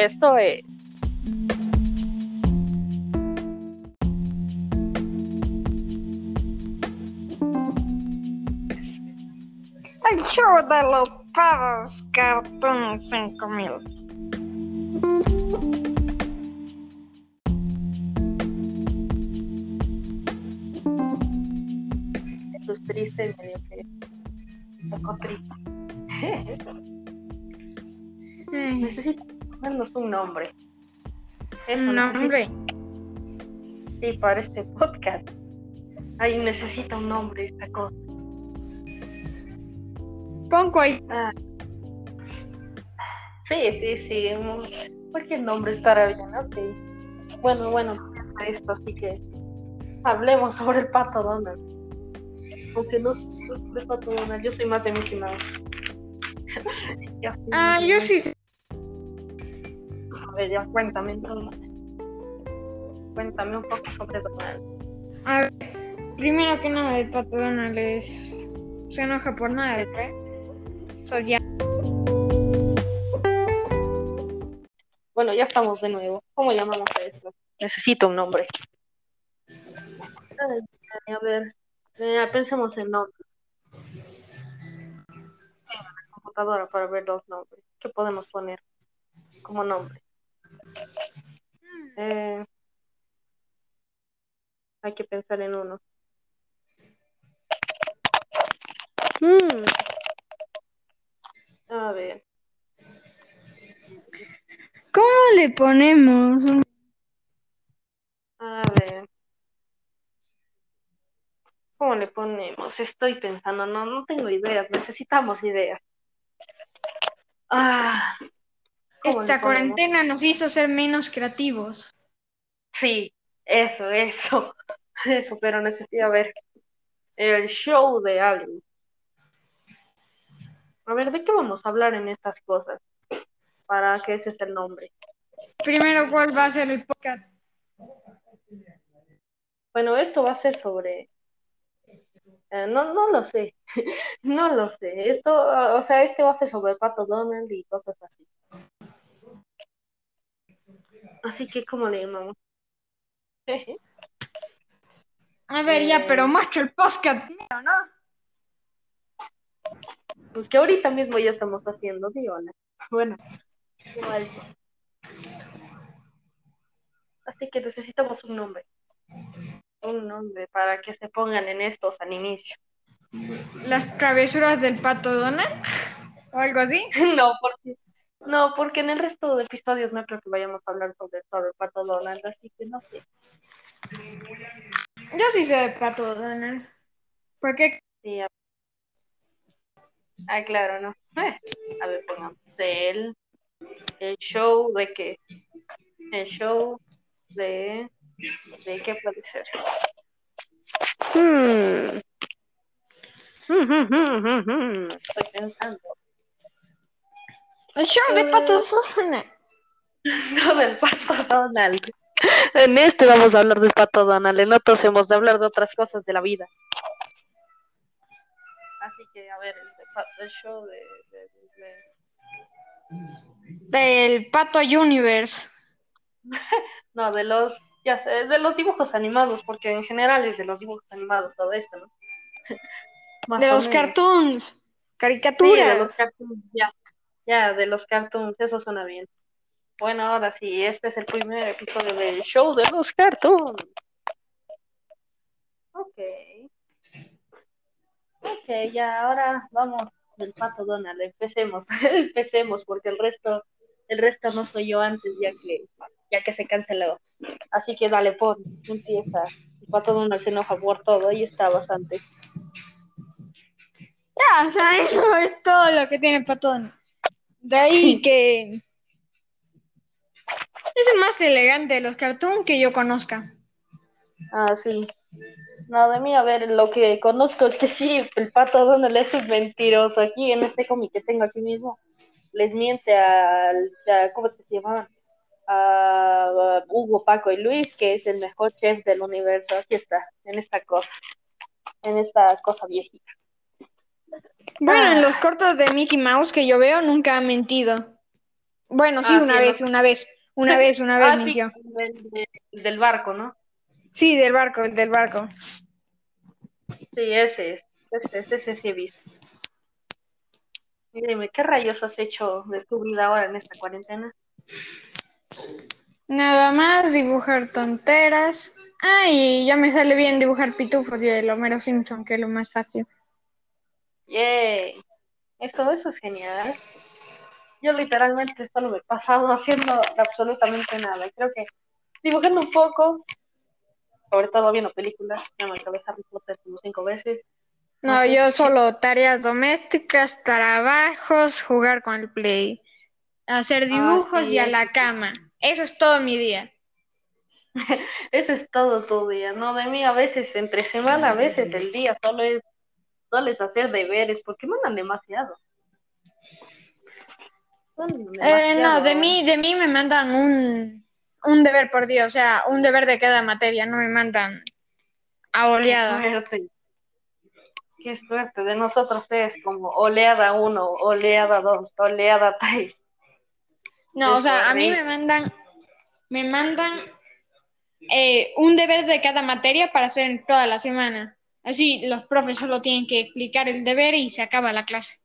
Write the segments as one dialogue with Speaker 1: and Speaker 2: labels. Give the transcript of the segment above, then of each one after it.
Speaker 1: Esto es.
Speaker 2: El show de los pavos Cartoon 5000.
Speaker 1: Esto es triste, nombre.
Speaker 2: Un nombre.
Speaker 1: Sí, para este podcast. Ahí necesita un nombre esta cosa.
Speaker 2: Pon cual-
Speaker 1: Ah. Sí, sí, sí. Cualquier nombre estará bien, ok. Bueno, bueno, esto, así que hablemos sobre el pato Donald. Aunque no soy de pato Donald, yo soy más de Mickey Mouse.
Speaker 2: Ah,
Speaker 1: más de
Speaker 2: yo sí. Sé.
Speaker 1: A ver, ya cuéntame entonces. Cuéntame un poco sobre Donald.
Speaker 2: A ver, primero que nada, el pato Donald es. Se enoja por nada. Entonces ya.
Speaker 1: Bueno, ya estamos de nuevo. ¿Cómo llamamos a esto? Necesito un nombre. Ay, a ver, eh, pensemos en nombre. Computadora para ver los nombres. ¿Qué podemos poner como nombre? Eh, hay que pensar en uno. Hmm. A ver.
Speaker 2: ¿Cómo le ponemos?
Speaker 1: A ver. ¿Cómo le ponemos? Estoy pensando, no, no tengo ideas, necesitamos ideas. Ah, ¿cómo le
Speaker 2: Esta cuarentena nos hizo ser menos creativos.
Speaker 1: Sí, eso, eso, eso, pero necesito ver el show de alguien. A ver, ¿de qué vamos a hablar en estas cosas? Para que ese es el nombre.
Speaker 2: Primero, ¿cuál va a ser el podcast?
Speaker 1: Bueno, esto va a ser sobre... eh, no, no lo sé, no lo sé. Esto, o sea, este va a ser sobre Pato Donald y cosas así. Así que, ¿cómo le llamamos?
Speaker 2: A ver, ya,
Speaker 1: Eh.
Speaker 2: pero muestra el podcast. ¿no?
Speaker 1: Pues que ahorita mismo ya estamos haciendo, digo, ¿no? Bueno, igual. Así que necesitamos un nombre. Un nombre para que se pongan en estos al inicio.
Speaker 2: Las travesuras del pato Donald. O algo así.
Speaker 1: No, porque, no, porque en el resto de episodios no creo que vayamos a hablar sobre, sobre el pato Donald, así que no sé.
Speaker 2: Yo sí sé del pato Donald. ¿Por qué?
Speaker 1: Sí, a- Ah, claro, no. Eh, A ver, pongamos el, el show de qué. El show de. ¿De qué puede ser? Hmm. Hmm, hmm, hmm, hmm, hmm. Estoy pensando.
Speaker 2: El show de
Speaker 1: Eh.
Speaker 2: pato Donald.
Speaker 1: No del pato Donald. En este vamos a hablar del pato Donald. En otros hemos de hablar de otras cosas de la vida. Así que, a ver, el, de el show de, de- de-
Speaker 2: Del pato Universe.
Speaker 1: No, de los, ya sé, de los dibujos animados, porque en general es de los dibujos animados todo esto, ¿no? Más
Speaker 2: De los
Speaker 1: menos.
Speaker 2: cartoons.
Speaker 1: Sí,
Speaker 2: Caricaturas.
Speaker 1: de los cartoons, ya. Ya, de los cartoons, eso suena bien. Bueno, ahora sí, este es el primer episodio del show de los cartoons. Ok. Ok, ya, ahora vamos del pato Donald, empecemos, empecemos, porque el resto, el resto no soy yo antes, ya que, ya que se canceló. Así que dale, pon, empieza. El pato Donald se enoja por todo, ahí está bastante.
Speaker 2: Ya, o sea, eso es todo lo que tiene el pato Donald. De ahí que. Es el más elegante de los cartoons que yo conozca.
Speaker 1: Ah, sí. No, de mí, a ver, lo que conozco es que sí, el pato Donald es un mentiroso. Aquí en este cómic que tengo aquí mismo, les miente al, a- ¿cómo es que se llamaban? A, Hugo, Paco y Luis, que es el mejor chef del universo. Aquí está, en esta cosa, en esta cosa viejita.
Speaker 2: Bueno,
Speaker 1: Ah.
Speaker 2: en los cortos de Mickey Mouse que yo veo nunca ha mentido. Bueno, sí,
Speaker 1: Ah,
Speaker 2: una
Speaker 1: sí,
Speaker 2: vez,
Speaker 1: no.
Speaker 2: una vez, una vez, una vez
Speaker 1: Ah, sí,
Speaker 2: mintió.
Speaker 1: del, del- del barco, ¿no?
Speaker 2: Sí, del barco, el del barco.
Speaker 1: Sí, ese es. Ese, ese, ese sí he visto. Dime, ¿qué rayos has hecho de tu vida ahora en esta cuarentena?
Speaker 2: Nada más dibujar tonteras. Ah, y ya me sale bien dibujar pitufos y el Homero Simpson, que es lo más fácil.
Speaker 1: Yay. Eso, eso es genial. Yo literalmente solo me he pasado haciendo absolutamente nada. Creo que dibujando un poco, sobre todo viendo películas, me acabé Harry Potter como cinco veces.
Speaker 2: No, yo solo tareas domésticas, trabajos, jugar con el play, hacer dibujos
Speaker 1: sí,
Speaker 2: y a
Speaker 1: eso
Speaker 2: la cama. Eso es todo mi día.
Speaker 1: Ese es todo tu día, ¿no? De mí a veces entre semana, a veces el día solo es, solo es hacer deberes, porque mandan demasiado. Mandan
Speaker 2: Eh, no, de mí, de mí me mandan un, un deber por día, o sea, un deber de cada materia, no me mandan a
Speaker 1: Qué
Speaker 2: oleada.
Speaker 1: suerte. Qué suerte. De nosotros es como oleada 1, oleada 2, oleada 3.
Speaker 2: No, o sea, a mí me mandan, me mandan eh, un deber de cada materia para hacer en toda la semana. Así los profes solo tienen que explicar el deber y se acaba la clase.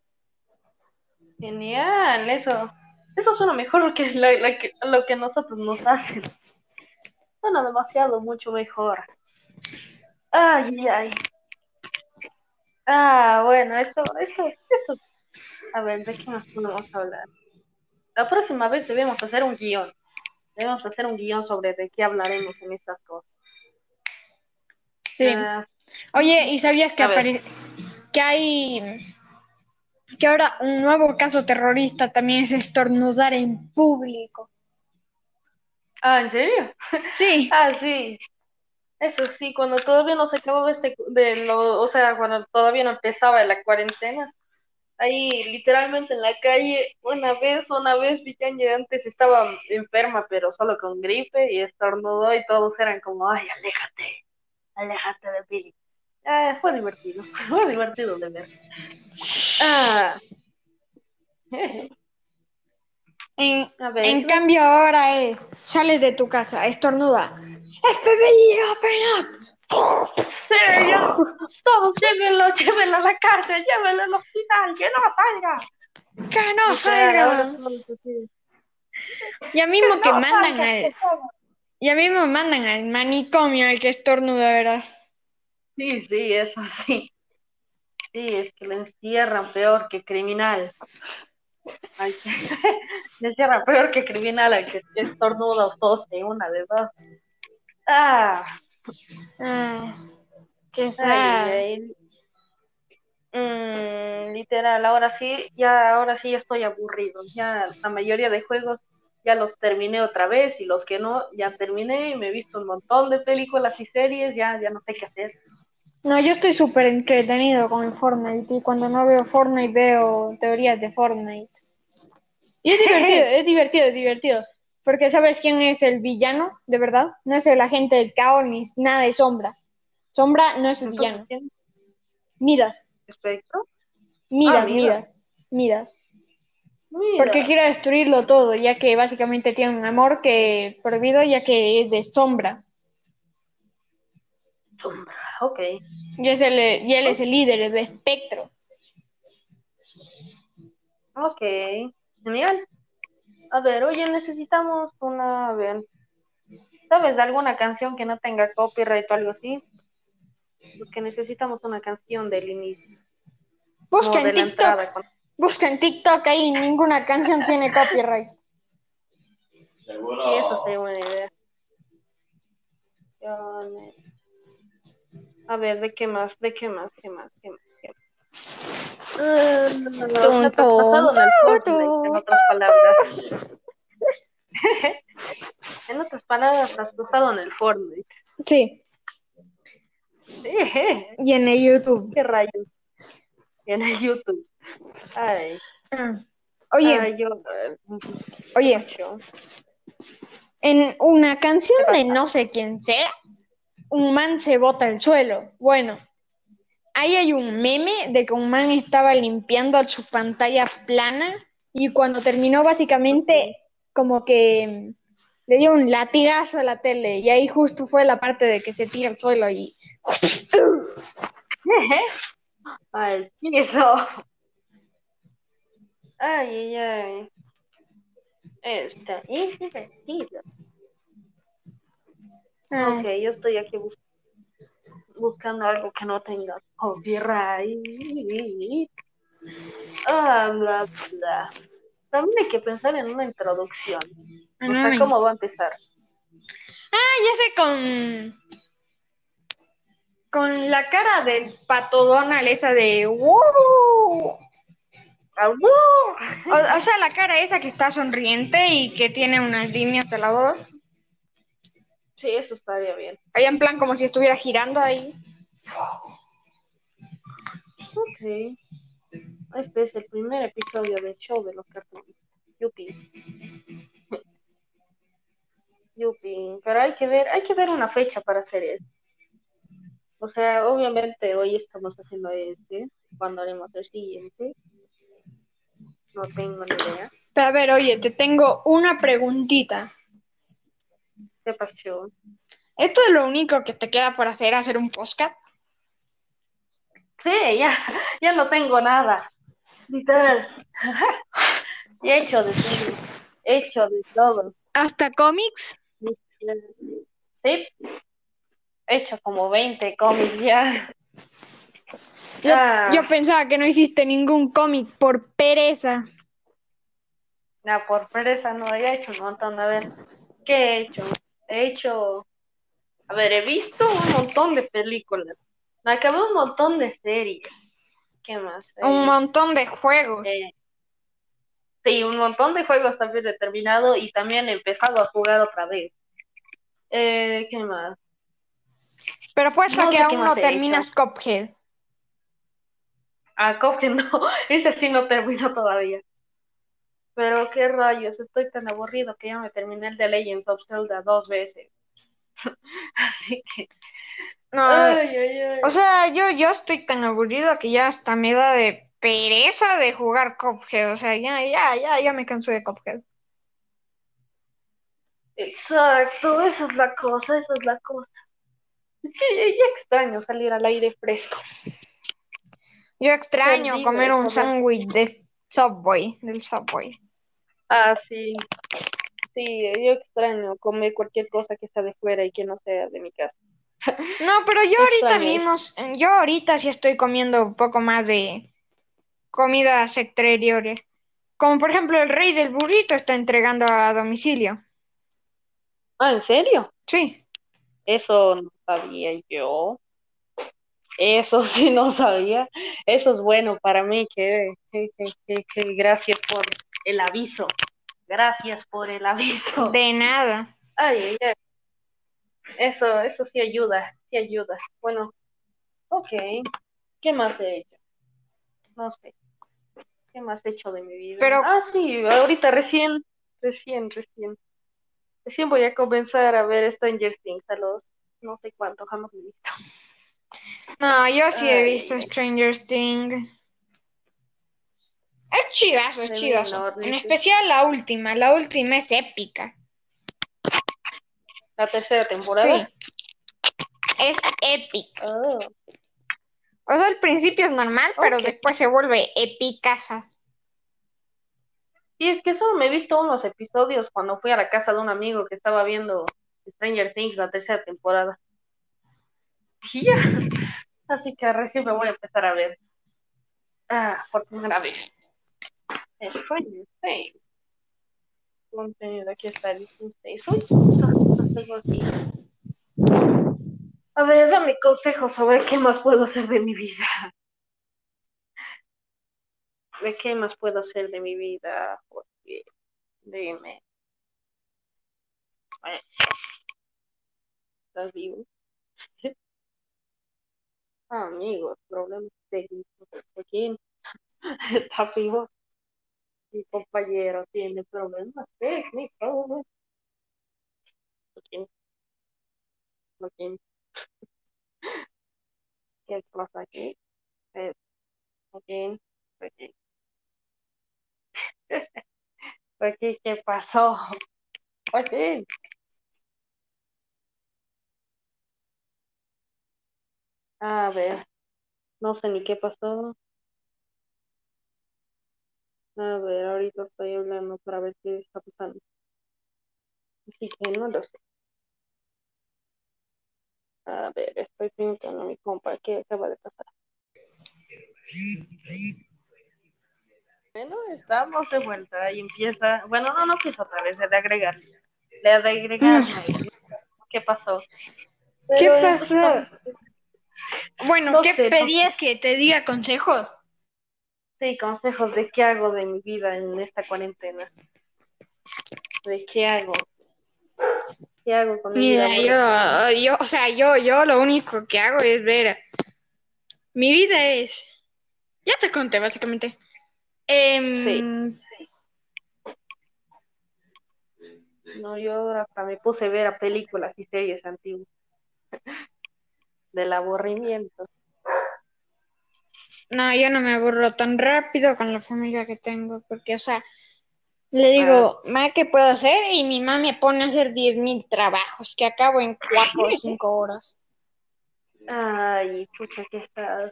Speaker 1: Genial, eso. Eso suena mejor que lo, lo que lo que nosotros nos hacen. Suena demasiado, mucho mejor. Ay, ay. Ah, bueno, esto, esto, esto. A ver, ¿de qué más podemos hablar? La próxima vez debemos hacer un guion. Debemos hacer un guion sobre de qué hablaremos en estas cosas.
Speaker 2: Sí.
Speaker 1: Ah,
Speaker 2: Oye, ¿y sabías que, apare- que hay que ahora un nuevo caso terrorista también es estornudar en público?
Speaker 1: ah, ¿en serio?
Speaker 2: Sí.
Speaker 1: Ah, sí. Eso sí, cuando todavía no se acababa este, de lo, o sea, cuando todavía no empezaba la cuarentena, ahí literalmente en la calle, una vez, una vez, Picaña antes estaba enferma, pero solo con gripe y estornudó y todos eran como, ay, aléjate, aléjate de Billy. Ah, fue divertido, fue divertido de ver. Ah.
Speaker 2: En, en
Speaker 1: ¿qué-
Speaker 2: cambio ahora es, sales de tu casa, estornuda. FBI, open up.
Speaker 1: Sí, todos llévenlo, llévenlo a la cárcel, llévenlo al hospital, que no salga.
Speaker 2: Que no salga. Ya mismo que
Speaker 1: No
Speaker 2: mandan
Speaker 1: salga,
Speaker 2: al,
Speaker 1: que salga.
Speaker 2: ya mismo mandan al manicomio el que estornuda, verás.
Speaker 1: Sí, sí, eso sí. Sí, es que lo encierran peor que criminal. Ay, le encierran peor que criminal al que estornuda o tose, una de dos. Ah,
Speaker 2: Ah, qué
Speaker 1: ay,
Speaker 2: sad.
Speaker 1: ay. Mm, literal, ahora sí, ya, ahora sí ya estoy aburrido. Ya la mayoría de juegos ya los terminé otra vez y los que no, ya terminé y me he visto un montón de películas y series, ya, ya no sé qué hacer.
Speaker 2: No, yo estoy súper entretenido con el Fortnite y cuando no veo Fortnite veo teorías de Fortnite. Y es divertido, es divertido, es divertido. Porque ¿sabes quién es el villano, de verdad? No es el agente del caos ni nada de Sombra. Sombra no es el villano. Midas. Midas,
Speaker 1: Ah, Midas.
Speaker 2: Midas, Midas.
Speaker 1: Mira.
Speaker 2: Porque quiere destruirlo todo, ya que básicamente tiene un amor que prohibido, ya que es de Sombra.
Speaker 1: Sombra, ok.
Speaker 2: Y, es el, y él es el líder, es de Espectro.
Speaker 1: Ok, genial. A ver, oye, necesitamos una, a ver, ¿sabes de alguna canción que no tenga copyright o algo así? Porque necesitamos una canción del inicio,
Speaker 2: Busca en TikTok.
Speaker 1: con-
Speaker 2: Busca en TikTok ahí, ninguna canción tiene copyright.
Speaker 1: Sí, eso sería buena idea. A ver, ¿de qué más? ¿De qué más? ¿Qué más? ¿Qué más? ¿Qué más? Ah, no, no, no, en el
Speaker 2: tum,
Speaker 1: Fortnite, en otras palabras. en otras palabras, has pasado en el Fortnite.
Speaker 2: Sí,
Speaker 1: Sí,
Speaker 2: y en el YouTube.
Speaker 1: qué rayos. Y en el YouTube. Ay,
Speaker 2: Oye,
Speaker 1: ay, yo. eh,
Speaker 2: oye,
Speaker 1: yo-
Speaker 2: en una canción de no sé quién sea, un man se bota al suelo. Bueno, ahí hay un meme de que un man estaba limpiando su pantalla plana y cuando terminó básicamente como que le dio un latigazo a la tele y ahí justo fue la parte de que se tira al suelo y
Speaker 1: Ay, eso. Ay, ay, ay. Está divertido.
Speaker 2: Ay,
Speaker 1: Ok, yo estoy aquí bus- buscando algo que no tenga copyright. Ah, bla, bla. También hay que pensar en una introducción. O sea,
Speaker 2: Ay.
Speaker 1: ¿cómo va a empezar?
Speaker 2: Ah, ya sé con con la cara del pato Donald esa de ¡Wow! O, o sea, la cara esa que está sonriente y que tiene unas líneas de la voz.
Speaker 1: Sí, eso estaría bien.
Speaker 2: Ahí en plan como si estuviera girando ahí.
Speaker 1: Ok. Este es el primer episodio del show de los cartones. Yupi. Yupi. Pero hay que ver, hay que ver una fecha para hacer esto. O sea, obviamente hoy estamos haciendo este. Cuando haremos el siguiente? No tengo ni idea.
Speaker 2: Pero a ver, oye, te tengo una preguntita.
Speaker 1: ¿Qué pasó?
Speaker 2: ¿Esto es lo único que te queda por hacer, hacer un podcast?
Speaker 1: Sí, ya, ya no tengo nada. Literal. He hecho de todo. He hecho de todo.
Speaker 2: ¿Hasta cómics?
Speaker 1: Sí. He hecho como 20 cómics ya.
Speaker 2: Yo,
Speaker 1: Ah.
Speaker 2: yo pensaba que no hiciste ningún cómic por pereza.
Speaker 1: No, por pereza no, he hecho un montón. A ver, ¿qué he hecho? He hecho. A ver, he visto un montón de películas. Me acabé un montón de series. ¿Qué más?
Speaker 2: Un montón de juegos.
Speaker 1: eh, sí, un montón de juegos también he terminado y también he empezado a jugar otra vez. Eh, ¿qué más?
Speaker 2: Pero puesto
Speaker 1: no
Speaker 2: que aún no terminas Cuphead.
Speaker 1: Ah, Cuphead no, ese sí no terminó todavía. Pero qué rayos, estoy tan aburrido que ya me terminé el de Legends of Zelda dos veces. Así que,
Speaker 2: No,
Speaker 1: ay, ay, ay.
Speaker 2: o sea, yo, yo estoy tan aburrido que ya hasta me da de pereza de jugar Cuphead. O sea, ya, ya, ya, ya me cansé de Cuphead.
Speaker 1: Exacto, esa es la cosa, esa es la cosa. Es que ya, ya extraño salir al aire fresco.
Speaker 2: Yo extraño
Speaker 1: Perdido
Speaker 2: comer un sándwich de Subway, del Subway.
Speaker 1: Ah, sí. Sí, yo extraño comer cualquier cosa que está de fuera y que no sea de mi casa.
Speaker 2: No, pero yo ahorita mismo, yo ahorita sí estoy comiendo un poco más de comidas exteriores. Como por ejemplo el rey del burrito está entregando a domicilio.
Speaker 1: Ah, ¿en serio?
Speaker 2: Sí.
Speaker 1: Eso no sabía yo. Eso sí no sabía. Eso es bueno para mí. Que, que, que, que- gracias por el aviso. Gracias por el aviso.
Speaker 2: De nada.
Speaker 1: Ay, ay, ay. Eso, eso sí ayuda, sí ayuda. Bueno, ok. ¿Qué más he hecho? No sé. ¿Qué más he hecho de mi vida?
Speaker 2: Pero-
Speaker 1: Ah, sí, ahorita recién, recién, recién. Recién voy a comenzar a ver Stranger Things a los no sé cuánto, jamás lo he visto.
Speaker 2: No, yo sí he visto. Stranger Things. Es chidazo, es chidazo. En
Speaker 1: sí.
Speaker 2: especial la última. La última es épica.
Speaker 1: La tercera temporada.
Speaker 2: Sí. Es épica.
Speaker 1: Oh,
Speaker 2: O sea, al principio es normal, pero después se vuelve épicaza.
Speaker 1: Y es que solo me he visto unos episodios cuando fui a la casa de un amigo que estaba viendo Stranger Things, la tercera temporada. Así que recién me voy a empezar a ver. Ah, por primera vez. Stranger Things. Contenido, aquí está el tengo. A ver, dame consejos sobre qué más puedo hacer de mi vida. ¿De qué más puedo hacer de mi vida? Porque, dime. ¿Estás vivo? Amigos, problemas técnicos. ¿Quién está vivo? Mi compañero tiene problemas técnicos. ¿Quién? ¿Quién? ¿Qué pasa aquí? Eh, ¿Quién? ¿Quién? ¿Qué, pasó? Pues A ver, no sé ni qué pasó. A ver, ahorita estoy hablando para ver qué está pasando. Así que no lo sé. A ver, estoy preguntando a mi compa qué acaba de pasar. Bueno, estamos de vuelta y empieza. Bueno, no, no empieza otra vez, de agregar. Le de agregar. ¿Qué pasó?
Speaker 2: ¿Qué
Speaker 1: Pero
Speaker 2: pasó? Bueno,
Speaker 1: No
Speaker 2: ¿qué
Speaker 1: sé, no
Speaker 2: pedías que te diga consejos?
Speaker 1: Sí, consejos de qué hago de mi vida en esta cuarentena. ¿De qué hago? ¿Qué hago con mi vida?
Speaker 2: Mira, yo, yo, o sea, yo, yo lo único que hago es ver. Mi vida es. Ya te conté, básicamente. Em,
Speaker 1: No, yo ahora hasta me puse a ver a películas y series antiguas. Del aburrimiento.
Speaker 2: No, yo no me aburro tan rápido con la familia que tengo, porque, o sea, le digo, ma, ¿qué puedo hacer? Y mi mamá me pone a hacer 10.000 trabajos que acabo en 4 o 5 horas.
Speaker 1: Ay, pucha, que está.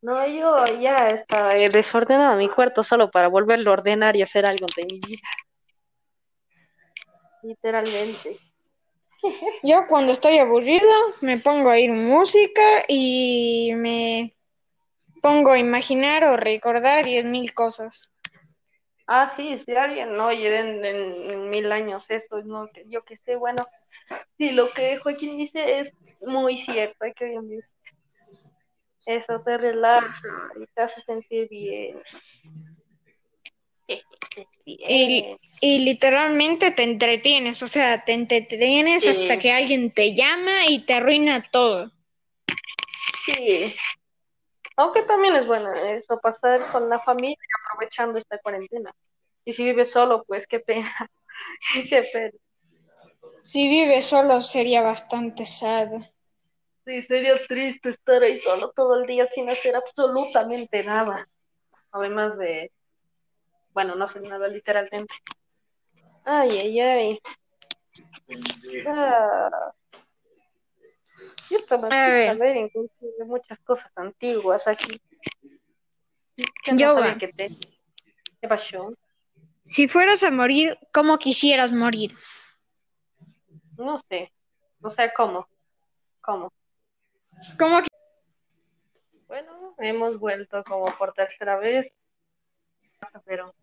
Speaker 1: No, yo ya está eh, desordenado mi cuarto solo para volverlo a ordenar y hacer algo de mi vida. Literalmente.
Speaker 2: Yo cuando estoy aburrido me pongo a oír música y me pongo a imaginar o recordar 10.000 cosas.
Speaker 1: Ah, sí, si alguien no oye en, mil años esto, no, yo que sé, bueno, sí, lo que Joaquín dice es muy cierto, hay que oír. Eso te relaja y te hace sentir bien.
Speaker 2: Y, literalmente te entretienes, o sea, te entretienes
Speaker 1: Sí.
Speaker 2: hasta que alguien te llama y te arruina todo.
Speaker 1: Sí. Aunque también es bueno eso, pasar con la familia aprovechando esta cuarentena. Y si vives solo, pues qué pena. Qué pena.
Speaker 2: Si vives solo sería bastante sad.
Speaker 1: Sí, sería triste estar ahí solo todo el día sin hacer absolutamente nada. Además de, bueno, no hacer nada literalmente. Ay, ay, ay. Ah. Yo estaba
Speaker 2: A
Speaker 1: aquí,
Speaker 2: ver.
Speaker 1: a ver, encontré muchas cosas antiguas aquí. Que no
Speaker 2: Yo
Speaker 1: sabía
Speaker 2: va.
Speaker 1: que te... ¿Qué pasó?
Speaker 2: Si fueras a morir, ¿cómo quisieras morir?
Speaker 1: No sé. O sea, ¿cómo? ¿Cómo?
Speaker 2: ¿Cómo
Speaker 1: Bueno, hemos vuelto como por tercera vez. Pero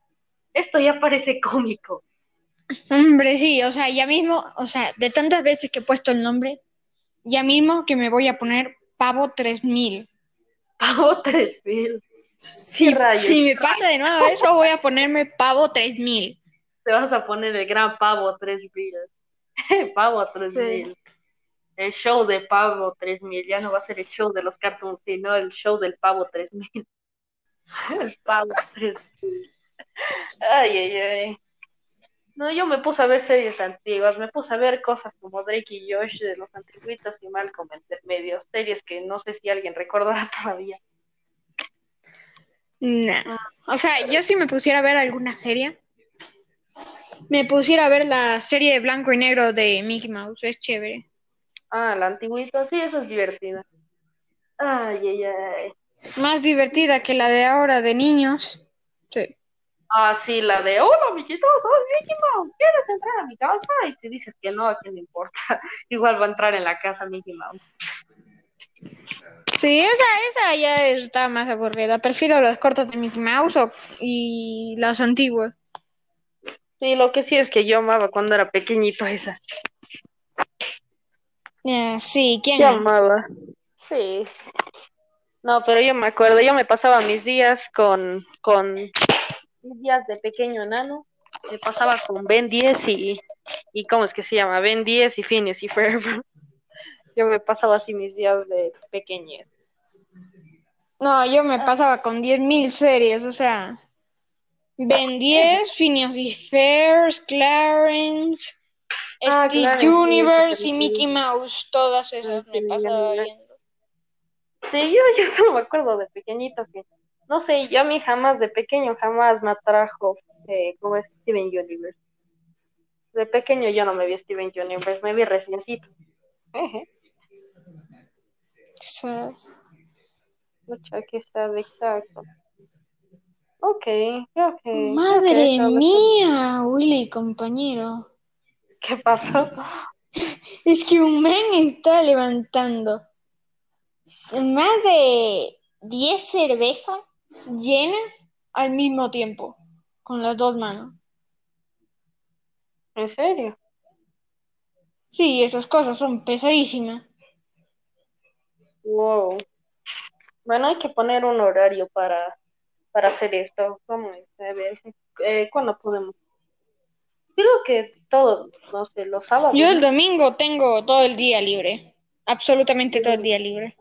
Speaker 1: esto ya parece cómico.
Speaker 2: Hombre, sí, o sea, ya mismo, o sea, de tantas veces que he puesto el nombre, ya mismo que me voy a poner Pavo 3000.
Speaker 1: Pavo 3000.
Speaker 2: Si,
Speaker 1: rayos?
Speaker 2: si me pasa de nuevo eso, voy a ponerme Pavo 3000.
Speaker 1: Te vas a poner el gran Pavo 3000. Pavo 3000. El show de Pavo 3000. Ya no va a ser el show de los cartoons, sino el show del Pavo 3000. El Pavo 3000. Ay, ay, ay. No, yo me puse a ver series antiguas, me puse a ver cosas como Drake y Josh de los antiguitos y Malcolm intermedios, series que no sé si alguien recordará todavía.
Speaker 2: Nah. O sea, yo si me pusiera a ver alguna serie, me pusiera a ver la serie de blanco y negro de Mickey Mouse, es chévere.
Speaker 1: Ah, la antigüita, sí, eso es divertida. Ay, ay, ay.
Speaker 2: Más divertida que la de ahora de niños. Sí.
Speaker 1: Ah, sí, la de, hola, amiguitos, soy Mickey Mouse, ¿quieres entrar a mi casa? Y si dices que no, ¿a quién le importa? Igual va a entrar en la casa Mickey Mouse.
Speaker 2: Sí, esa, esa ya está más aburrida. Prefiero los cortos de Mickey Mouse o- y las antiguas.
Speaker 1: Sí, lo que sí es que yo amaba cuando era pequeñito esa.
Speaker 2: Sí, ¿quién?
Speaker 1: Yo amaba. Sí. No, pero yo me acuerdo, yo me pasaba mis días con, con días de pequeño enano. Me pasaba con Ben 10 y, y ¿cómo es que se llama? Ben 10 y Phineas y Ferb. Yo me pasaba así mis días de pequeñez.
Speaker 2: No, yo me pasaba con 10.000 series, o sea, Ben 10, Phineas y Ferb, Clarence,
Speaker 1: Ah,
Speaker 2: Steve Universe y. Mickey Mouse, todas esas me pasaba viendo.
Speaker 1: Sí, yo, yo solo me acuerdo de pequeñito que, no sé, yo a mí jamás de pequeño jamás me atrajo eh, como es Steven Universe. De pequeño yo no me vi Steven Universe, me vi reciencito.
Speaker 2: Sad.
Speaker 1: Mucha que sabe exacto. Ok, creo que. creo que
Speaker 2: Madre
Speaker 1: eso-
Speaker 2: mía, Willy, compañero.
Speaker 1: ¿Qué pasó?
Speaker 2: Es que un men está levantando más de 10 cervezas llenas al mismo tiempo, con las dos manos.
Speaker 1: ¿En serio?
Speaker 2: Sí, esas cosas son pesadísimas.
Speaker 1: Wow. Bueno, hay que poner un horario para, para hacer esto. ¿Cómo es? A ver, eh, ¿cuándo podemos? Creo que todo, no sé, los sábados.
Speaker 2: Yo el domingo tengo todo el día libre, absolutamente todo el día libre.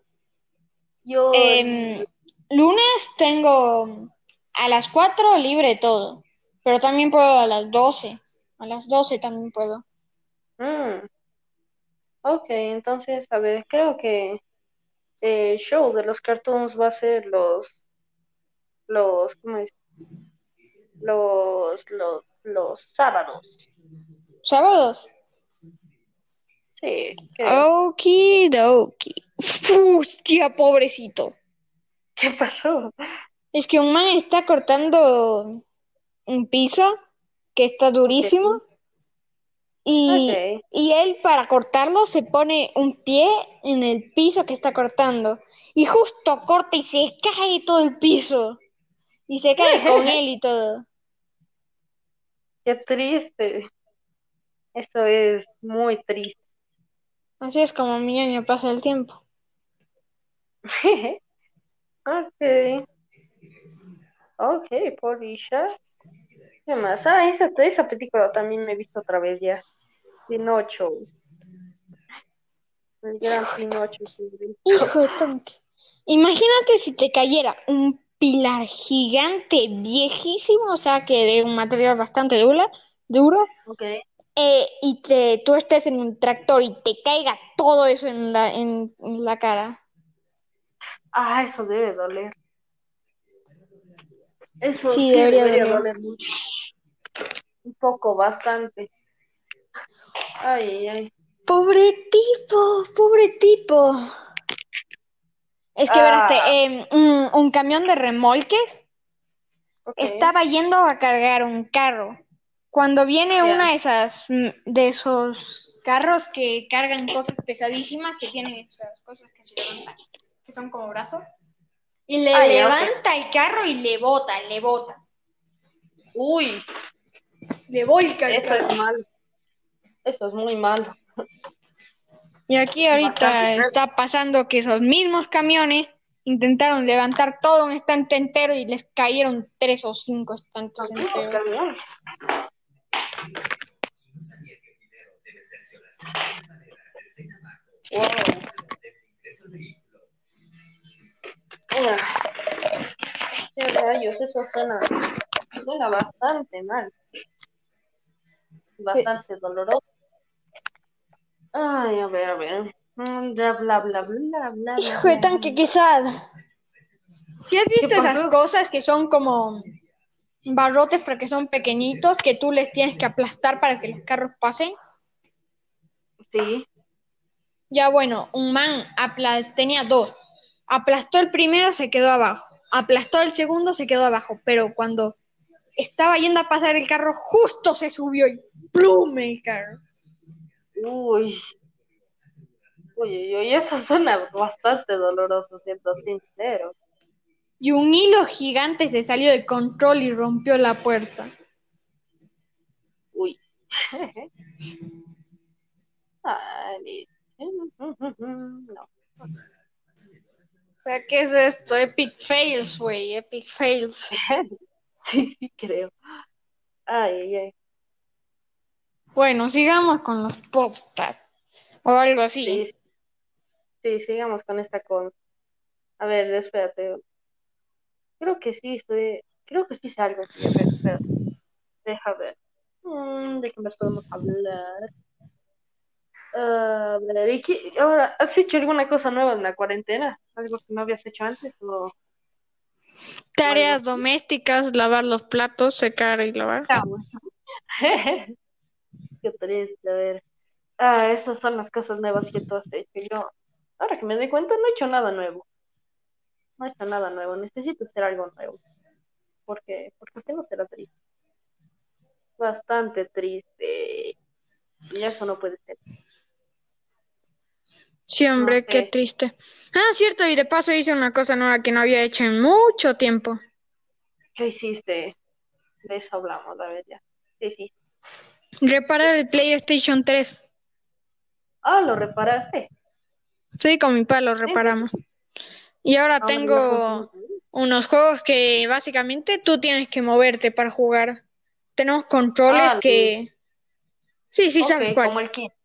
Speaker 1: Yo,
Speaker 2: Em, lunes tengo a las 4 libre todo, pero también puedo a las 12. A las 12 también puedo.
Speaker 1: mm, ok, entonces, a ver, creo que el show de los cartoons va a ser los, los, ¿cómo es? Los, los, los sábados.
Speaker 2: ¿Sábados?
Speaker 1: Sí.
Speaker 2: Okidoki. Hostia, pobrecito.
Speaker 1: ¿Qué pasó?
Speaker 2: Es que un man está cortando un piso que está durísimo y, y él para cortarlo se pone un pie en el piso que está cortando y justo corta y se cae todo el piso y se cae con él y todo.
Speaker 1: Qué triste. Eso es muy triste.
Speaker 2: Así es como mi año pasa el tiempo.
Speaker 1: Ok. Ok, Polisha. ¿Qué más? Ah, esa, esa película también me he visto otra vez ya. Pinocho. El gran Pinocho.
Speaker 2: Hijo de tonto. Imagínate si te cayera un pilar gigante, viejísimo, o sea que de un material bastante duro, duro,
Speaker 1: Ok.
Speaker 2: eh, y te, tú estés en un tractor y te caiga todo eso en la, en, en la cara.
Speaker 1: Ah, eso debe doler. Eso
Speaker 2: Sí,
Speaker 1: sí,
Speaker 2: debería
Speaker 1: debería
Speaker 2: doler.
Speaker 1: doler mucho. Un poco, bastante. Ay, ay, ay.
Speaker 2: Pobre tipo, pobre tipo. Es que,
Speaker 1: Ah.
Speaker 2: eh, un, un camión de remolques estaba yendo a cargar un carro. Cuando viene una de esas mm, de esos carros que cargan cosas pesadísimas, que tienen esas cosas que se levantan, que son como brazos, y le
Speaker 1: Ah,
Speaker 2: levanta el carro y le bota, le bota,
Speaker 1: Uy,
Speaker 2: le volca el
Speaker 1: eso es
Speaker 2: carro.
Speaker 1: malo. Eso es muy malo.
Speaker 2: Y aquí ahorita está pasando que esos mismos camiones intentaron levantar todo un estante entero y les cayeron tres o cinco estantes enteros.
Speaker 1: Wow. Ah, Qué rayos, eso suena, suena bastante mal. Bastante doloroso. Ay, a ver, a ver. Mm, Bla, bla, bla, bla, bla,
Speaker 2: Hijo de tanque quesada. Si has visto
Speaker 1: ¿Qué
Speaker 2: esas cosas que son como barrotes pero que son pequeñitos que tú les tienes que aplastar para que los carros pasen?
Speaker 1: Sí.
Speaker 2: Ya bueno, un man apla- tenía dos. Aplastó el primero, se quedó abajo. Aplastó el segundo, se quedó abajo. Pero cuando estaba yendo a pasar el carro, justo se subió y ¡plum! el carro.
Speaker 1: Uy. Uy, uy, uy, eso suena bastante doloroso, siendo sincero.
Speaker 2: Y un hilo gigante se salió de control y rompió la puerta.
Speaker 1: Uy. No.
Speaker 2: O sea, ¿qué es esto? Epic fails, güey, epic fails.
Speaker 1: Sí, sí, creo. Ay, ay, ay.
Speaker 2: Bueno, sigamos con los podcasts o algo así.
Speaker 1: Sí, sí, sigamos con esta con. A ver, espérate. Creo que sí, estoy. Creo que sí sé algo aquí. A ver, espérate. Deja ver. Mm, ¿de qué más podemos hablar? Ah, a ver, ¿y qué- ahora, ¿has hecho alguna cosa nueva en la cuarentena? ¿Algo que no habías hecho antes? O...
Speaker 2: Tareas domésticas, lavar los platos, secar y lavar.
Speaker 1: Qué triste, a ver. Ah, esas son las cosas nuevas que tú has hecho. Yo, ahora que me doy cuenta, no he hecho nada nuevo. No he hecho nada nuevo. Necesito hacer algo nuevo. Porque, porque usted no será triste. Bastante triste. Y eso no puede ser.
Speaker 2: Sí, hombre, qué triste. Ah, cierto, y de paso hice una cosa nueva que no había hecho en mucho tiempo.
Speaker 1: ¿Qué hiciste? De eso hablamos, la verdad. Sí, sí.
Speaker 2: Reparar el PlayStation 3.
Speaker 1: Ah, ¿lo reparaste?
Speaker 2: Sí, con mi papá lo reparamos. Y ahora
Speaker 1: Ah,
Speaker 2: tengo unos juegos que básicamente tú tienes que moverte para jugar. Tenemos controles
Speaker 1: Ah,
Speaker 2: que... Sí, sí,
Speaker 1: Ok,
Speaker 2: sabes cuál.
Speaker 1: como el Kinect.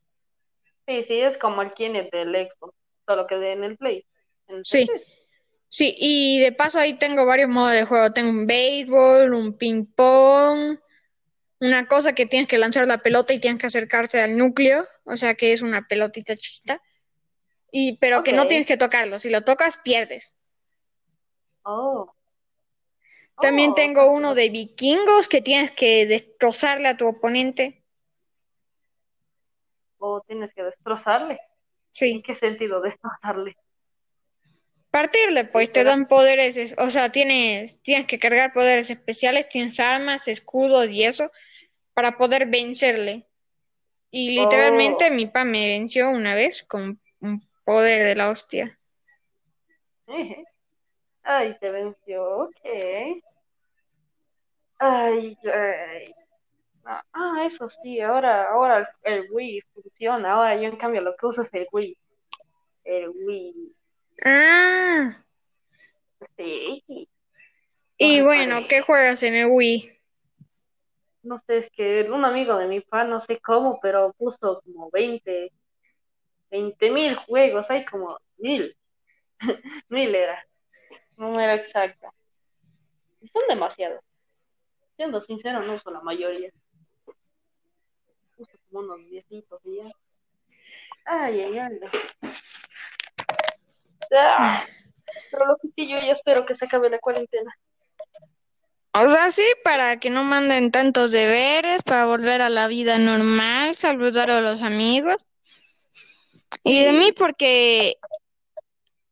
Speaker 1: Sí, sí, es como el Kinect del Xbox. Solo que de- en el Play.
Speaker 2: Sí. Sí, y de paso ahí tengo varios modos de juego. Tengo un béisbol, un ping pong, una cosa que tienes que lanzar la pelota y tienes que acercarse al núcleo, o sea que es una pelotita chiquita. Y pero que no tienes que tocarlo, si lo tocas pierdes.
Speaker 1: Oh.
Speaker 2: También
Speaker 1: Oh,
Speaker 2: tengo uno
Speaker 1: no-
Speaker 2: de vikingos que tienes que destrozarle a tu oponente.
Speaker 1: Oh, tienes que destrozarle. ¿En
Speaker 2: Sí,
Speaker 1: qué sentido destrozarle?
Speaker 2: partirle, pues te dan poderes, es- o sea, tienes, tienes que cargar poderes especiales, tienes armas, escudos y eso para poder vencerle. Y literalmente
Speaker 1: Oh.
Speaker 2: mi pa me venció una vez con un poder de la hostia.
Speaker 1: Ay, te venció, ok. Ay, ay. Ah, eso sí, ahora, ahora el, Wii funciona. Ahora yo en cambio lo que uso es el Wii. El Wii.
Speaker 2: Ah,
Speaker 1: Sí.
Speaker 2: y bueno. ¿qué juegas en el Wii?
Speaker 1: No sé, es que un amigo de mi pa, no sé cómo, pero puso como 20, 20 mil juegos. Hay como mil. Mil era. Exacta. Y Son demasiados. Siendo sincero, no uso la mayoría. Como unos diecitos y ya. Ay, ay, ay. Ah, Pero lo que sí, yo ya espero que se acabe la cuarentena.
Speaker 2: O sea, sí, para que no manden tantos deberes, para volver a la vida normal, saludar a los amigos. Y de mí porque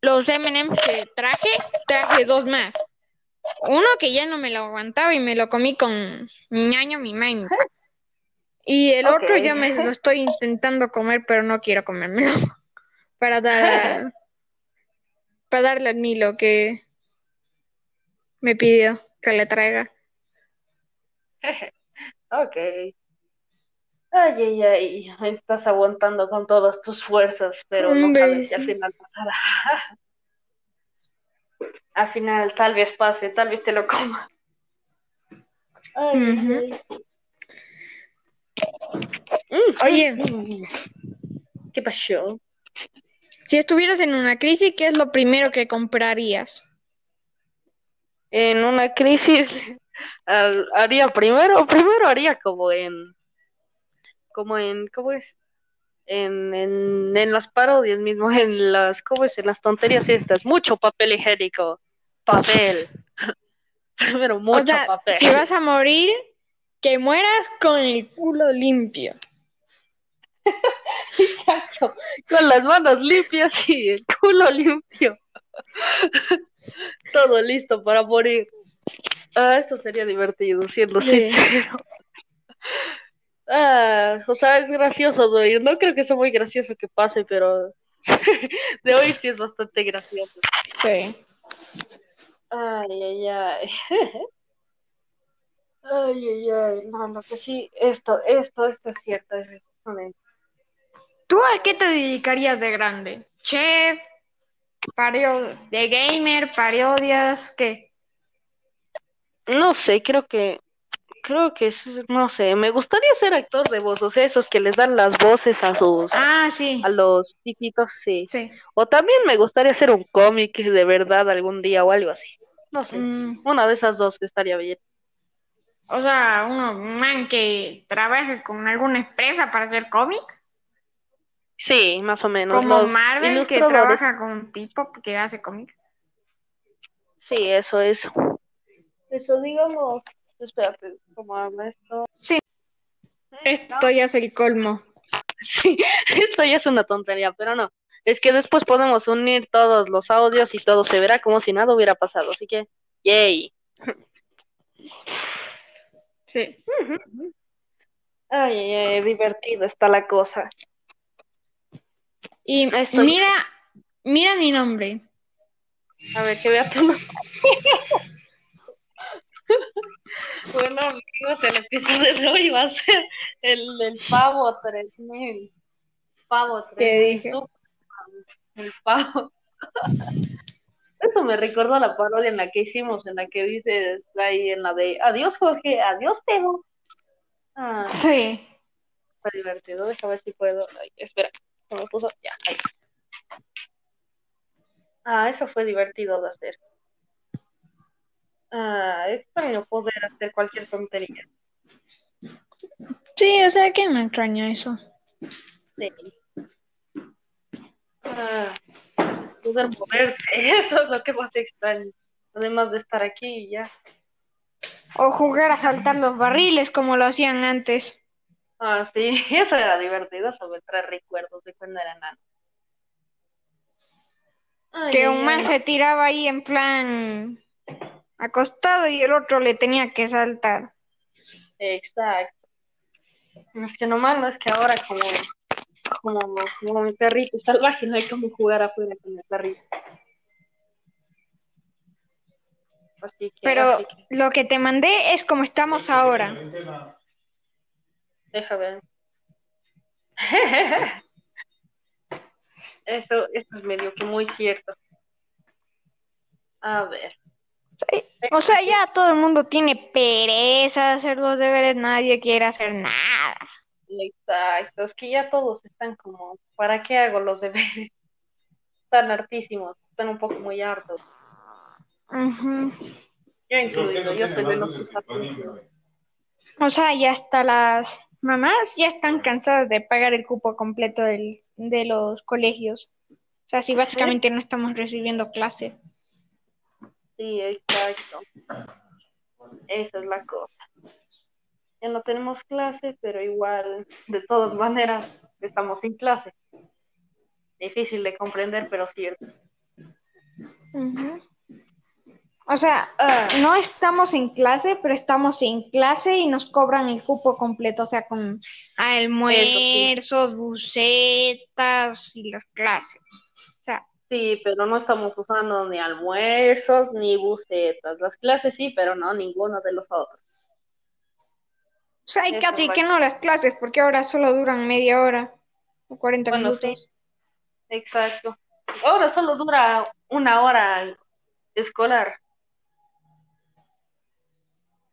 Speaker 2: los M&M's que traje, traje dos más. Uno que ya no me lo aguantaba y me lo comí con mi ñaño, mi mamá y mi papá. Y el otro ya me lo estoy intentando comer, pero no quiero comérmelo. Para dar para darle a Milo que me pidió que le traiga.
Speaker 1: Ok. Ay, ay, ay. Estás aguantando con todas tus fuerzas, pero no sabes si al final pasará. Al final, tal vez pase, tal vez te lo coma. Ay, ay. Mm,
Speaker 2: Oye.
Speaker 1: ¿Qué pasó?
Speaker 2: Si estuvieras en una crisis, ¿qué es lo primero que comprarías?
Speaker 1: En una crisis, al- haría primero, primero haría como en, como en, ¿cómo es? En, en, en las parodias mismo, en las, ¿cómo es? En las tonterías estas, mucho papel higiénico, papel. Primero, mucho
Speaker 2: o sea,
Speaker 1: papel.
Speaker 2: si vas a morir, que mueras con el culo limpio.
Speaker 1: Exacto, con las manos limpias y el culo limpio. Todo listo para morir. Ah, eso sería divertido, siendo
Speaker 2: Sí.
Speaker 1: sincero. Ah, o sea, es gracioso de oír. No creo que sea muy gracioso que pase, pero de oír sí es bastante gracioso.
Speaker 2: Sí.
Speaker 1: Ay, ay, ay. Ay, ay, ay. No, lo que sí, esto, esto, esto es cierto. efectivamente.
Speaker 2: ¿Tú a qué te dedicarías de grande? ¿Chef? Pario ¿De gamer? ¿Parodias? ¿Qué?
Speaker 1: No sé, creo que, creo que, es- no sé, me gustaría ser actor de voz, o sea, esos que les dan las voces a sus,
Speaker 2: Ah, sí.
Speaker 1: a los chiquitos, sí.
Speaker 2: Sí.
Speaker 1: O también me gustaría hacer un cómic de verdad algún día o algo así. No sé,
Speaker 2: Mm,
Speaker 1: una de esas dos estaría bien.
Speaker 2: O sea, uno, un man que trabaje con alguna empresa para hacer cómics.
Speaker 1: Sí, más o menos.
Speaker 2: Como
Speaker 1: los
Speaker 2: Marvel que trabaja con un tipo que hace cómics.
Speaker 1: Sí, eso es. Eso, digamos, espérate, ¿cómo habla esto?
Speaker 2: Sí. Esto ya es el colmo.
Speaker 1: Sí, esto ya es una tontería, pero no. Es que después podemos unir todos los audios y todo se verá como si nada hubiera pasado. Así que, yay.
Speaker 2: Sí.
Speaker 1: Ay, ay, ay, divertida está la cosa.
Speaker 2: Y
Speaker 1: Estoy-
Speaker 2: mira, mira mi nombre.
Speaker 1: A ver, que vea tu nombre. Bueno, amigos, el episodio de hoy va a ser el del pavo 3000. Pavo 3000.
Speaker 2: ¿Qué dije?
Speaker 1: El pavo. Eso me recordó a la parodia en la que hicimos, en la que dices ahí en la de adiós Jorge, adiós Temo. Ah,
Speaker 2: Sí.
Speaker 1: fue divertido, déjame ver si puedo. Ay, espera, se me puso. Ya, ahí. Ah, eso fue divertido de hacer. Ah, extraño poder hacer cualquier tontería.
Speaker 2: Sí, o sea, que me extraña eso.
Speaker 1: Sí. Ah, poder moverse, eso es lo que más extraño. Además de estar aquí y ya.
Speaker 2: O jugar a saltar los barriles como lo hacían antes.
Speaker 1: Ah, sí, eso era divertido, me trae recuerdos de cuando era nana. Ay,
Speaker 2: Que un man se tiraba ahí en plan acostado y el otro le tenía que saltar.
Speaker 1: Exacto. Es que lo malo es que ahora como, como, como mi perrito salvaje, no hay como jugar afuera con el perrito. Así que,
Speaker 2: Pero
Speaker 1: así que,
Speaker 2: lo que te mandé es como estamos ahora.
Speaker 1: deja ver. Esto, esto es medio que muy cierto. A ver.
Speaker 2: Sí, O sea, ya todo el mundo tiene pereza de hacer los deberes, nadie quiere hacer nada.
Speaker 1: Exacto, es que ya todos están como, ¿para qué hago los deberes? Están hartísimos, están un poco muy hartos.
Speaker 2: Ujú.
Speaker 1: Yo incluido, yo soy de los
Speaker 2: O sea, ya hasta las mamás ya están cansadas de pagar el cupo completo del- de los colegios. O sea, si básicamente no estamos recibiendo clases.
Speaker 1: Sí, exacto. Esa es la cosa. Ya no tenemos clase, pero igual, de todas maneras, estamos sin clase. Difícil de comprender, pero cierto.
Speaker 2: O sea,
Speaker 1: Ah,
Speaker 2: no estamos en clase, pero estamos en clase y nos cobran el cupo completo, o sea, con almuerzos, bucetas y las clases. O sea,
Speaker 1: sí, pero no estamos usando ni almuerzos ni bucetas. Las clases sí, pero no ninguno de los otros.
Speaker 2: O sea, y que no las clases, porque ahora solo duran media hora o 40
Speaker 1: Bueno,
Speaker 2: minutos.
Speaker 1: Exacto. Ahora solo dura una hora escolar.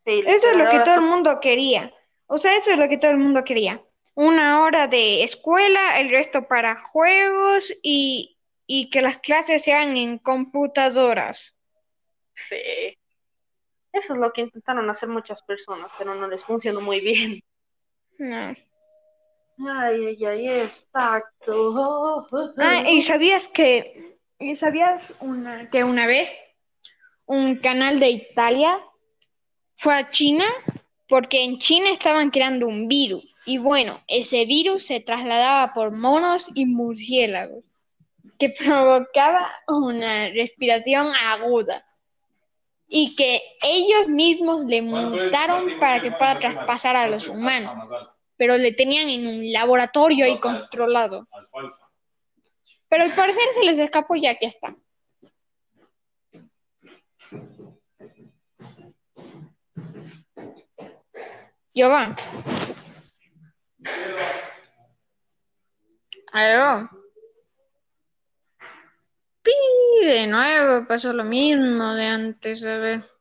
Speaker 1: Sí,
Speaker 2: Eso es lo que todo el mundo quería. O sea, eso es lo que todo el mundo quería. Una hora de escuela, el resto para juegos y, y que las clases sean en computadoras.
Speaker 1: Sí. Eso es lo que intentaron hacer muchas personas, pero no les funcionó muy bien.
Speaker 2: No.
Speaker 1: Ay, ay, ay, exacto.
Speaker 2: Ah, y sabías que, y sabías una, que una vez un canal de Italia fue a China porque en China estaban creando un virus. Y bueno, ese virus se trasladaba por monos y murciélagos, que provocaba una respiración aguda. Y que ellos mismos le mutaron para que pueda traspasar a los humanos, pero le tenían en un laboratorio ahí controlado. Pero al parecer se les escapó y aquí está. Yoga. Aló. Pi, de nuevo pasó lo mismo de antes, a ver.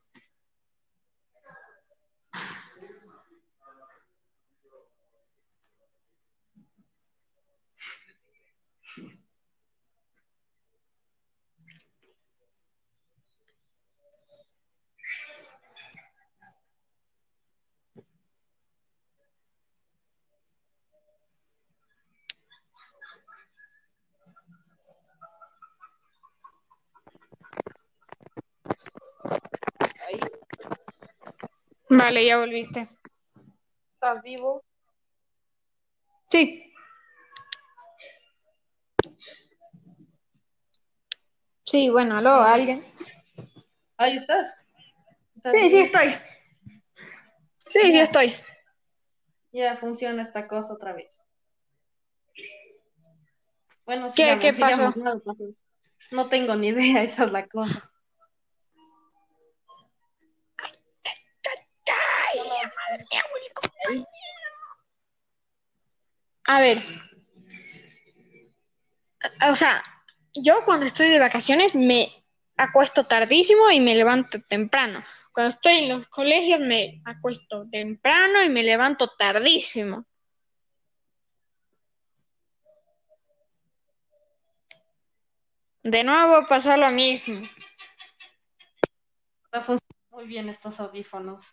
Speaker 2: Vale, ya volviste.
Speaker 1: ¿Estás vivo?
Speaker 2: Sí. Sí, bueno, aló, alguien.
Speaker 1: Ahí estás. ¿Estás
Speaker 2: Sí, sí estoy. Sí, sí
Speaker 1: Ya.
Speaker 2: estoy.
Speaker 1: Ya funciona esta cosa otra vez. Bueno,
Speaker 2: ¿Qué-
Speaker 1: sigamos,
Speaker 2: qué pasó?
Speaker 1: pasó. No tengo ni idea, esa es la cosa.
Speaker 2: A ver. O sea, yo cuando estoy de vacaciones me acuesto tardísimo y me levanto temprano. Cuando estoy en los colegios me acuesto temprano y me levanto tardísimo. De nuevo pasa lo mismo.
Speaker 1: Está funcionando muy bien estos audífonos.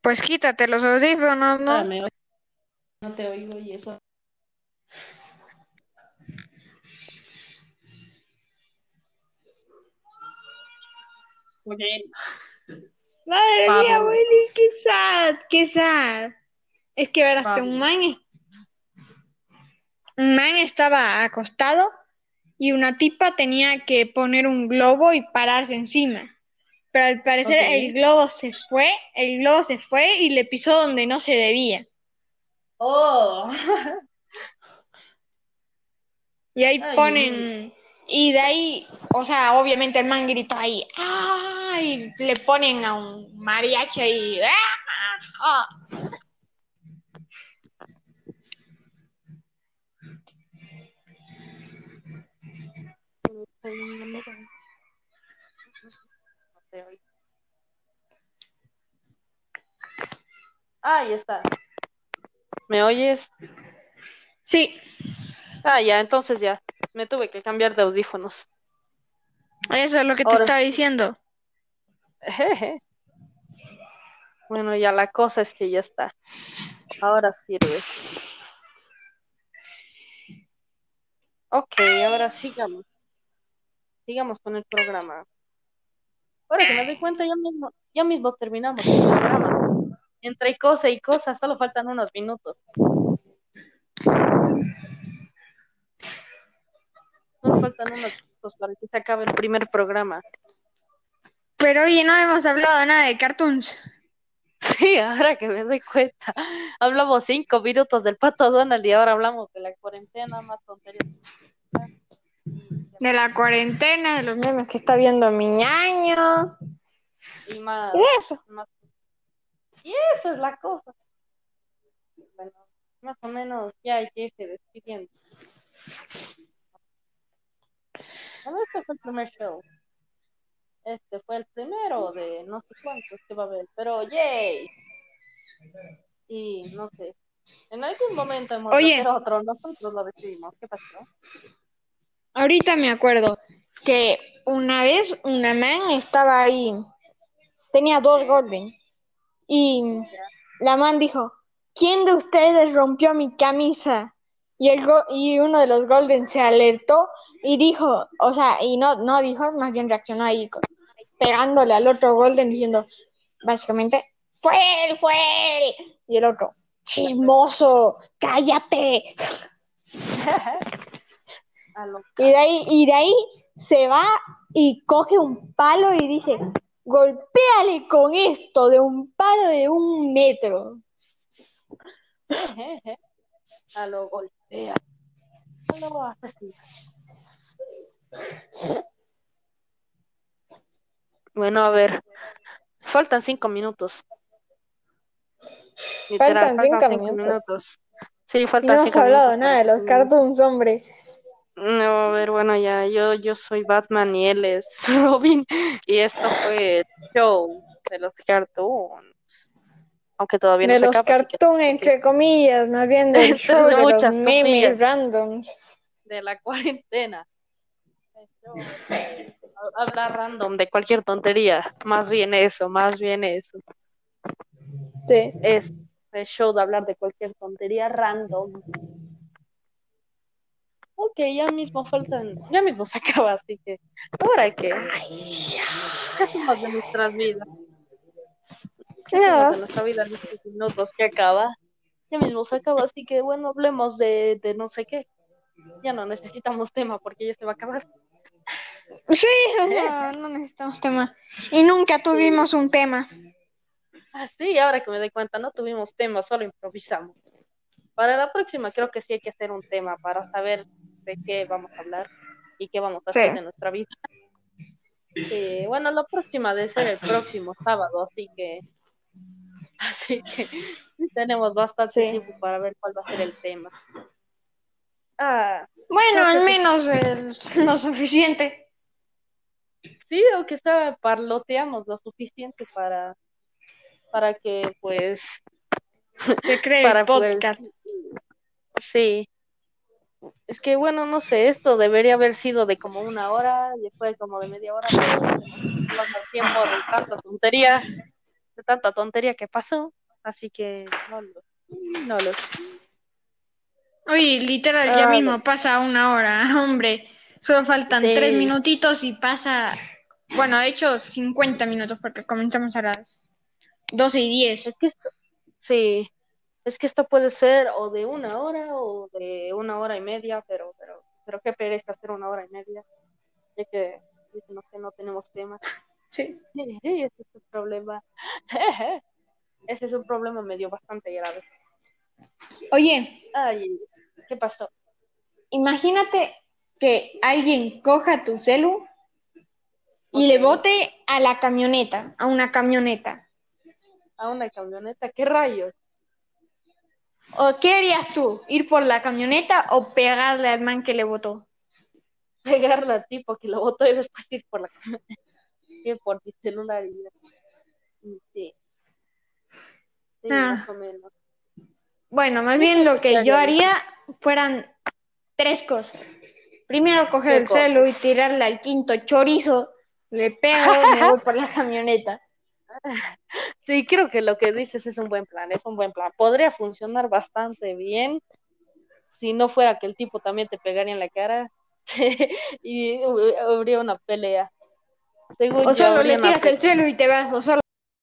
Speaker 2: Pues quítate los audífonos, ¿no?
Speaker 1: No te oigo y eso. Ok.
Speaker 2: Madre
Speaker 1: Pablo.
Speaker 2: mía, Willy, qué sad, qué sad. Es que verás,
Speaker 1: Pablo.
Speaker 2: un man, un man estaba acostado y una tipa tenía que poner un globo y pararse encima. Pero al parecer el globo se fue, el globo se fue y le pisó donde no se debía.
Speaker 1: Oh,
Speaker 2: Y ahí
Speaker 1: Ay,
Speaker 2: ponen, y de ahí, o sea, obviamente el man gritó ahí, ¡ah! Y le ponen a un mariachi y ¡ah! ¡ah!
Speaker 1: Ahí está. ¿Me oyes?
Speaker 2: Sí,
Speaker 1: Ah, ya, entonces ya. Me tuve que cambiar de audífonos.
Speaker 2: eso es lo que te
Speaker 1: Ahora
Speaker 2: estaba diciendo.
Speaker 1: Jeje. Bueno, ya la cosa es que ya está. Ahora sirve. Ok, ahora sigamos. Sigamos con el programa. Ahora que me doy cuenta, ya mismo, ya mismo terminamos el programa. Entre cosa y cosa, solo faltan unos minutos. Solo faltan unos minutos para que se acabe el primer programa.
Speaker 2: Pero oye, no hemos hablado nada de cartoons.
Speaker 1: Sí, ahora que me doy cuenta. Hablamos cinco minutos del Pato Donald y ahora hablamos de la cuarentena, más tonterías.
Speaker 2: De la cuarentena, de los memes que está viendo mi ñaño.
Speaker 1: Y más,
Speaker 2: Y de eso.
Speaker 1: más- Y eso es la cosa. Bueno, más o menos ya hay que irse despidiendo. Bueno, este fue el primer show. Este fue el primero de no sé cuántos que va a haber, pero ¡yay! Y no sé. En algún momento hemos
Speaker 2: Oye.
Speaker 1: hacer otro, nosotros lo decidimos. ¿Qué pasó?
Speaker 2: Ahorita me acuerdo que una vez una man estaba ahí, tenía dos golden, y la man dijo, ¿quién de ustedes rompió mi camisa? Y, el go- y uno de los golden se alertó y dijo, o sea, y no, no dijo, más bien reaccionó ahí pegándole al otro golden diciendo, básicamente, fue él, fue él. Y el otro, chismoso, cállate. Y de ahí, y de ahí se va y coge un palo y dice, golpéale con esto de un palo de un metro.
Speaker 1: A lo golpea. A lo asesina. Bueno, a ver. Faltan cinco minutos. Literal,
Speaker 2: Faltan cinco minutos.
Speaker 1: Sí,
Speaker 2: Y
Speaker 1: faltan
Speaker 2: no has
Speaker 1: cinco
Speaker 2: hablado
Speaker 1: minutos
Speaker 2: nada de los cartoons, hombre.
Speaker 1: No, a ver, bueno, ya, yo, yo soy Batman y él es Robin. Y esto fue el show de los cartoons. Aunque todavía no
Speaker 2: De
Speaker 1: se
Speaker 2: los
Speaker 1: acaba, así que-
Speaker 2: cartoons, entre comillas, más bien
Speaker 1: De
Speaker 2: del show de los memes randoms.
Speaker 1: de la cuarentena. Hablar random de cualquier tontería. Más bien eso, más bien eso.
Speaker 2: Sí.
Speaker 1: Es el show de hablar de cualquier tontería random. Ok, ya mismo faltan, ya mismo se acaba, así que ahora que, ¿qué hacemos de nuestras vidas? ¿Qué hacemos de nuestra vida en estos minutos que acaba? Ya mismo se acaba, así que bueno, hablemos de, de no sé qué. Ya no necesitamos tema porque ya se va a acabar.
Speaker 2: Sí, o sea, no necesitamos tema. Y nunca tuvimos un tema.
Speaker 1: Ah, sí, ahora que me doy cuenta, no tuvimos tema, solo improvisamos. Para la próxima creo que sí hay que hacer un tema para saber de qué vamos a hablar y qué vamos a hacer
Speaker 2: Sí.
Speaker 1: en nuestra vida. Sí, bueno, la próxima debe ser el próximo sábado, así que así que tenemos bastante
Speaker 2: Sí.
Speaker 1: tiempo para ver cuál va a ser el tema. Ah,
Speaker 2: Bueno, al
Speaker 1: sí.
Speaker 2: menos eh, lo suficiente.
Speaker 1: sí, o que sea, parloteamos lo suficiente para para que pues
Speaker 2: Se cree
Speaker 1: Para
Speaker 2: el
Speaker 1: poder-
Speaker 2: podcast.
Speaker 1: Sí. Es que bueno, no sé, esto debería haber sido de como una hora, después como de media hora, pero no el tiempo de tanta tontería, de tanta tontería que pasó, así que no lo, no lo
Speaker 2: Oye, literal, ya
Speaker 1: Ah,
Speaker 2: mismo pasa una hora, hombre. Solo faltan
Speaker 1: Sí.
Speaker 2: tres minutitos y pasa. Bueno, de hecho, 50 minutos porque comenzamos a las 12 y 10.
Speaker 1: Es que esto, sí, es que esto puede ser o de una hora o de una hora y media, pero, pero, pero qué pereza hacer una hora y media, ya que, ya que no, que no tenemos temas.
Speaker 2: Sí.
Speaker 1: Ese es un problema. Ese es un problema medio bastante grave.
Speaker 2: Oye,
Speaker 1: Ay, ¿qué pasó?
Speaker 2: imagínate que alguien coja tu celu y le bote a la camioneta, a una camioneta.
Speaker 1: A una camioneta, ¿qué rayos?
Speaker 2: ¿O qué harías tú? ¿Ir por la camioneta o pegarle al man que le botó?
Speaker 1: Pegarle al tipo que lo botó y después ir por la camioneta. Ir por mi celular y Sí. Sí,
Speaker 2: Ah.
Speaker 1: más o menos.
Speaker 2: Bueno, más bien lo
Speaker 1: ¿Qué
Speaker 2: que yo haría fueran tres cosas. Primero coger
Speaker 1: ¿Qué
Speaker 2: el celu y tirarle al quinto chorizo, le pego y me voy por la camioneta.
Speaker 1: Sí, creo que lo que dices es un buen plan, es un buen plan. Podría funcionar bastante bien si no fuera que el tipo también te pegaría en la cara y hu- habría una pelea. Según
Speaker 2: O solo le tiras el celu y te vas, o solo